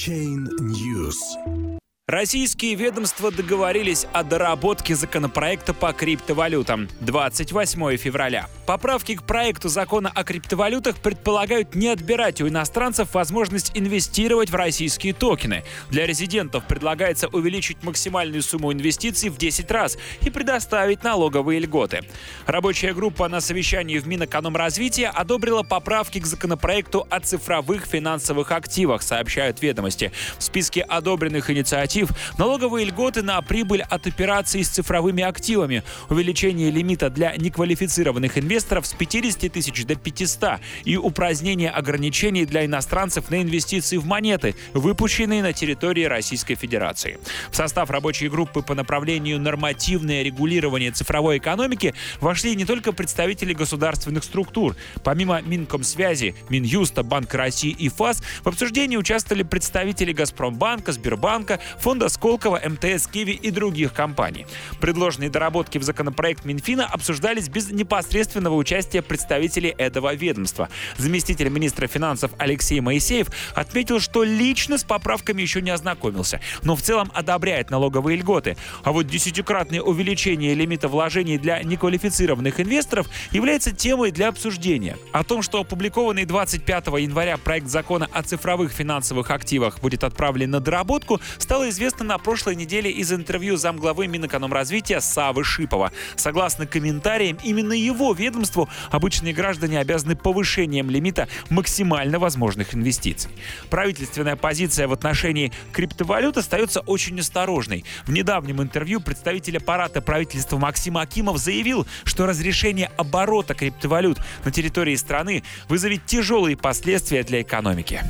Chain News. Российские ведомства договорились о доработке законопроекта по криптовалютам 28 февраля. Поправки к проекту закона о криптовалютах предполагают не отбирать у иностранцев возможность инвестировать в российские токены. Для резидентов предлагается увеличить максимальную сумму инвестиций в 10 раз и предоставить налоговые льготы. Рабочая группа на совещании в Минэкономразвития одобрила поправки к законопроекту о цифровых финансовых активах, сообщают ведомости. В списке одобренных инициатив инициатив, налоговые льготы на прибыль от операций с цифровыми активами, увеличение лимита для неквалифицированных инвесторов с 50 тысяч до 500 и упразднение ограничений для иностранцев на инвестиции в монеты, выпущенные на территории Российской Федерации. В состав рабочей группы по направлению нормативное регулирование цифровой экономики вошли не только представители государственных структур. Помимо Минкомсвязи, Минюста, Банка России и ФАС в обсуждении участвовали представители Газпромбанка, Сбербанка, фонда Сколково, МТС, Киви и других компаний. Предложенные доработки в законопроект Минфина обсуждались без непосредственного участия представителей этого ведомства. Заместитель министра финансов Алексей Моисеев отметил, что лично с поправками еще не ознакомился, но в целом одобряет налоговые льготы. А вот десятикратное увеличение лимита вложений для неквалифицированных инвесторов является темой для обсуждения. О том, что опубликованный 25 января проект закона о цифровых финансовых активах будет отправлен на доработку, стало известно на прошлой неделе из интервью замглавы Минэкономразвития Савы Шипова. Согласно комментариям, именно его ведомству обычные граждане обязаны повышением лимита максимально возможных инвестиций. Правительственная позиция в отношении криптовалют остается очень осторожной. В недавнем интервью представитель аппарата правительства Максим Акимов заявил, что разрешение оборота криптовалют на территории страны вызовет тяжелые последствия для экономики.